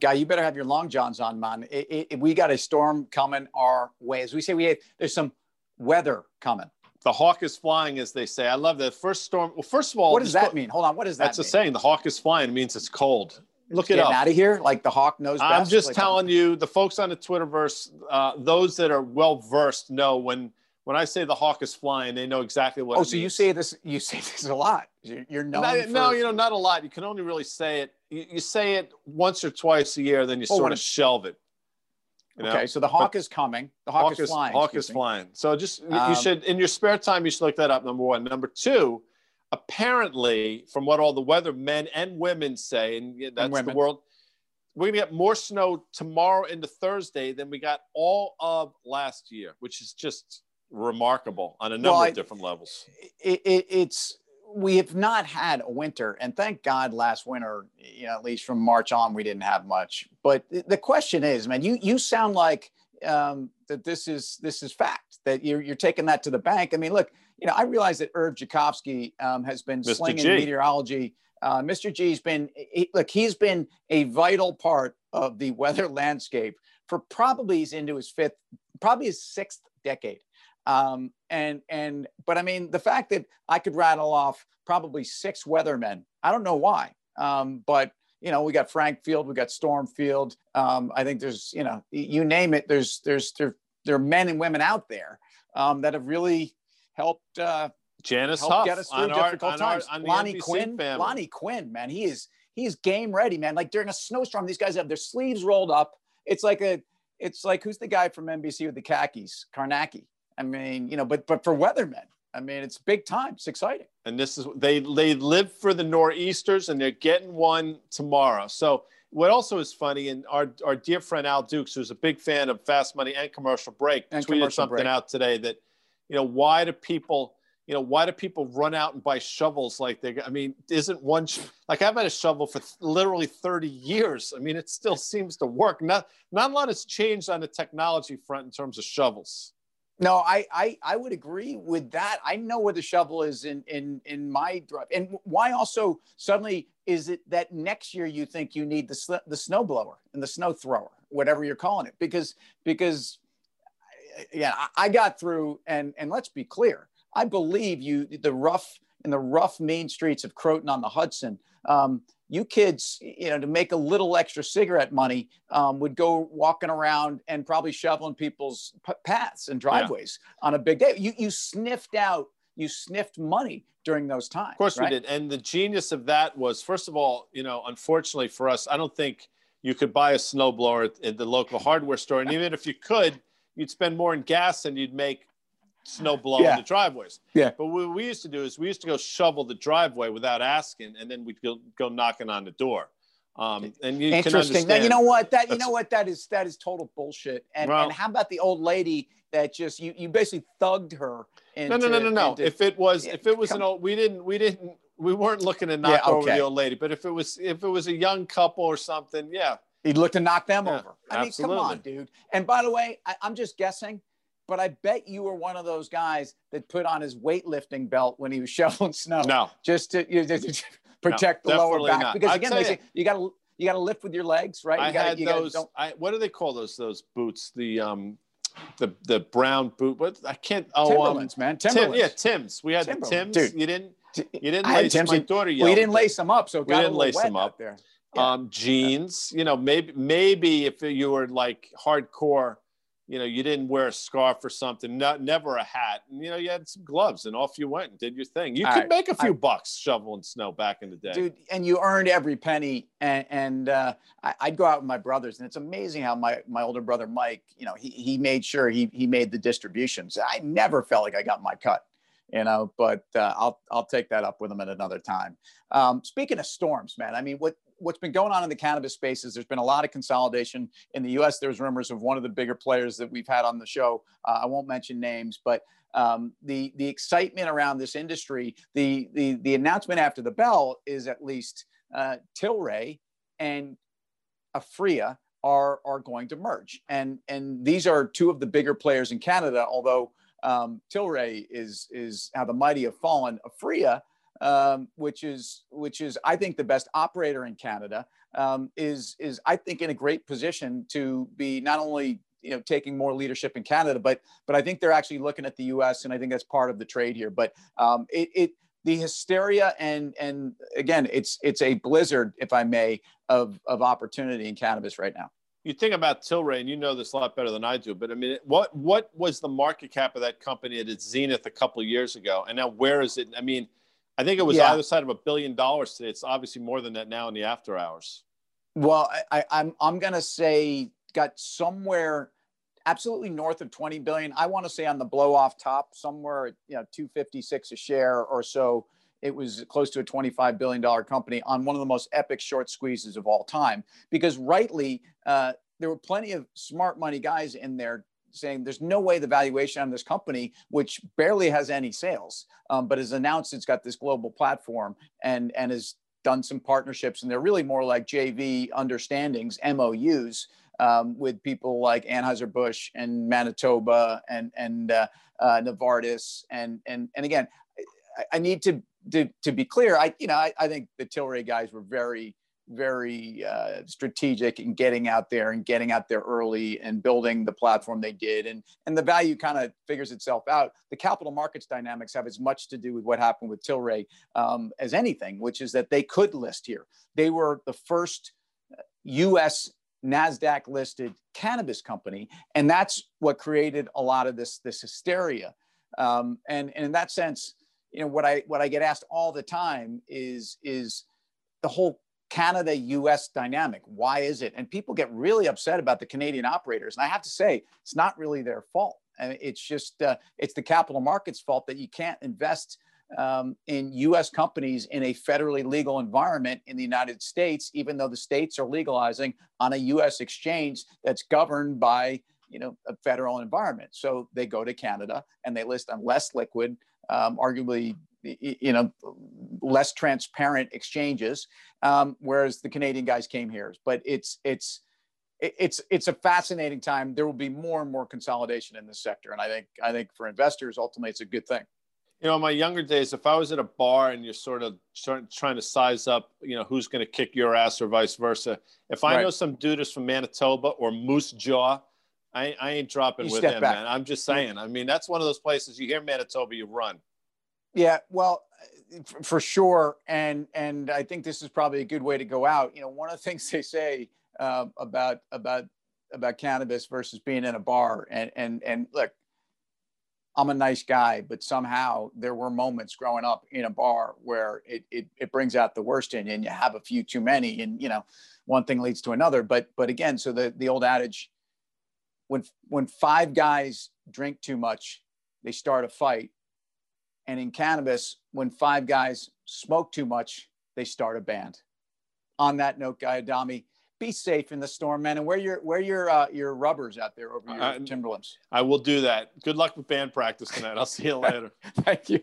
Guy, you better have your long johns on, man. It, it, we got a storm coming our way. As we say, we have, there's some weather coming. The hawk is flying, as they say. I love that first storm. Well, first of all, what does that mean? Hold on, what does that? That's mean? a saying. The hawk is flying it means it's cold. Look it up. out of here, like the hawk knows. I'm best. just like, telling you, the folks on the Twitterverse, uh, those that are well versed know when when I say the hawk is flying, they know exactly what. Oh, so means. you say this? You say this a lot. You're known. No, for... no, you know, not a lot. You can only really say it. You, you say it once or twice a year, then you oh, sort of shelve it. You know? Okay, so the hawk but is coming. The hawk, hawk is, is, flying. Hawk is me. flying. So just um, you should in your spare time you should look that up. Number one. Number two. Apparently, from what all the weather men and women say, and that's and the world we're gonna get more snow tomorrow into Thursday than we got all of last year, which is just remarkable on a number well, of different levels. It, it, it's we have not had a winter, and thank God last winter, you know, at least from March on, we didn't have much. But the question is, man, you you sound like um, that this is this is fact that you're you're taking that to the bank. I mean, look, you know, I realize that Irv Gikofsky um, has been Mr. slinging G. meteorology. Uh, Mr. G's been he, look, he's been a vital part of the weather landscape for probably he's into his fifth, probably his sixth decade. Um, and and but I mean the fact that I could rattle off probably six weathermen. I don't know why, um, but you know we got Frank Field, we got Storm Field. Um, I think there's you know you name it. There's there's there, there are men and women out there um, that have really helped. Uh, Janice helped Huff get us through difficult our, times. Our, Lonnie NBC Quinn, family. Lonnie Quinn, man, he is he's game ready, man. Like during a snowstorm, these guys have their sleeves rolled up. It's like a it's like who's the guy from NBC with the khakis? Kornacki. I mean, you know, but but for weathermen, I mean, it's big time. It's exciting. And this is they they live for the nor'easters, and they're getting one tomorrow. So what also is funny, and our our dear friend Al Dukes, who's a big fan of Fast Money and Commercial Break, and tweeted commercial something break. out today that, you know, why do people you know, why do people run out and buy shovels like they? I mean, isn't one like I've had a shovel for literally 30 years. I mean, it still seems to work. Not not a lot has changed on the technology front in terms of shovels. No, I, I I would agree with that. I know where the shovel is in in in my drive, and why also suddenly is it that next year you think you need the the snow blower and the snow thrower, whatever you're calling it, because because yeah, I, I got through, and and let's be clear, I believe you the rough in the rough main streets of Croton on the Hudson. Um, you kids, you know, to make a little extra cigarette money, um, would go walking around and probably shoveling people's p- paths and driveways yeah. on a big day. You you sniffed out, you sniffed money during those times. Of course right? we did. And the genius of that was, first of all, you know, unfortunately for us, I don't think you could buy a snowblower at, at the local hardware store, and even if you could, you'd spend more in gas than you'd make snow blowing yeah. the driveways. Yeah. But what we used to do is we used to go shovel the driveway without asking, and then we'd go, go knocking on the door. Um, and you interesting. Now, you know what? That you know what? That is that is total bullshit. And well, and how about the old lady that just you you basically thugged her? Into, no, no, no, no, no. Into, if it was yeah, if it was come, an old, we didn't we didn't we weren't looking to knock yeah, okay. over the old lady. But if it was if it was a young couple or something, yeah, he'd look to knock them yeah, over. I absolutely. mean, come on, dude. And by the way, I, I'm just guessing but I bet you were one of those guys that put on his weightlifting belt when he was shoveling snow. No, just to, you know, to protect no, the lower back. Not. Because again, they say you got to you got to lift with your legs, right? You I gotta, had those. I, what do they call those? Those boots? The um, the the brown boot. What I can't. Oh, Timberlands, um, man. Timberlands. Tim, yeah, Tim's. We had the Tim's. Dude. You didn't. You didn't I lace Tim's, my daughter. Well, you didn't lace them up, so we didn't lace them up there. Yeah. Um, jeans. You know, maybe maybe if you were like hardcore you know, you didn't wear a scarf or something, not, never a hat. And, you know, you had some gloves and off you went and did your thing. You All could right. make a few I, bucks shoveling snow back in the day. Dude, and you earned every penny. And, and uh, I, would go out with my brothers and it's amazing how my, my older brother, Mike, you know, he, he made sure he, he made the distributions. I never felt like I got my cut you know but uh, i'll i'll take that up with them at another time um, speaking of storms man i mean what what's been going on in the cannabis space is there's been a lot of consolidation in the U.S. There's rumors of one of the bigger players that we've had on the show. Uh, I won't mention names, but um, the the excitement around this industry, the the the announcement after the bell is at least uh, Tilray and Aphria are are going to merge, and and these are two of the bigger players in Canada. Although um, Tilray is is how the mighty have fallen. Aphria um, which is which is I think the best operator in Canada, um, is is I think in a great position to be not only you know taking more leadership in Canada, but but I think they're actually looking at the U.S. and I think that's part of the trade here. But um, it, it the hysteria and and again it's it's a blizzard if I may of of opportunity in cannabis right now you think about Tilray, and you know this a lot better than I do, but I mean, what what was the market cap of that company at its zenith a couple of years ago, and now where is it? I mean, I think it was yeah. either side of a billion dollars today. It's obviously more than that now in the after hours. Well, I, I'm I'm gonna say got somewhere absolutely north of 20 billion. I want to say on the blow off top somewhere, at you know, 256 a share or so it was close to a $25 billion company on one of the most epic short squeezes of all time. Because rightly, uh, there were plenty of smart money guys in there saying there's no way the valuation on this company, which barely has any sales, um, but has announced it's got this global platform and and has done some partnerships, and they're really more like JV understandings, MOUs. Um, with people like Anheuser Busch and Manitoba and and uh, uh, Novartis and and and again, I need to to, to be clear, I you know I, I think the Tilray guys were very very uh, strategic in getting out there and getting out there early and building the platform they did. And and the value kind of figures itself out. The capital markets dynamics have as much to do with what happened with tilray um, as anything which is that they could list here. They were the first us nasdaq listed cannabis company and that's what created a lot of this this hysteria. Um, and, and in that sense you know what I what I get asked all the time is is the whole Canada US dynamic. Why is it? And people get really upset about the Canadian operators. And I have to say, it's not really their fault. Mean, it's just uh, it's the capital markets fault that you can't invest um, in U.S. companies in a federally legal environment in the United States, even though the states are legalizing on a U.S. exchange that's governed by you know a federal environment. So they go to Canada and they list on less liquid, um, arguably you know less transparent exchanges um, whereas the canadian guys came here but it's it's it's it's a fascinating time there will be more and more consolidation in this sector and i think i think for investors ultimately it's a good thing you know in my younger days if i was at a bar and you're sort of trying to size up you know who's going to kick your ass or vice versa if i right. know some dude is from manitoba or moose jaw I, I ain't dropping you with him, back. man. I'm just saying. I mean, that's one of those places you hear Manitoba, you run. Yeah, well, for sure, and and I think this is probably a good way to go out. You know, one of the things they say uh, about about about cannabis versus being in a bar, and and and look, I'm a nice guy, but somehow there were moments growing up in a bar where it it, it brings out the worst in you, and you have a few too many, and you know, one thing leads to another. But but again, so the the old adage, when when five guys drink too much, they start a fight and in cannabis, when five guys smoke too much, they start a band. On that note, Guy Adami, be safe in the storm, man, and wear your wear your uh, your rubbers out there over your uh, Timberlands. I will do that. Good luck with band practice tonight. I'll see you later. Thank you.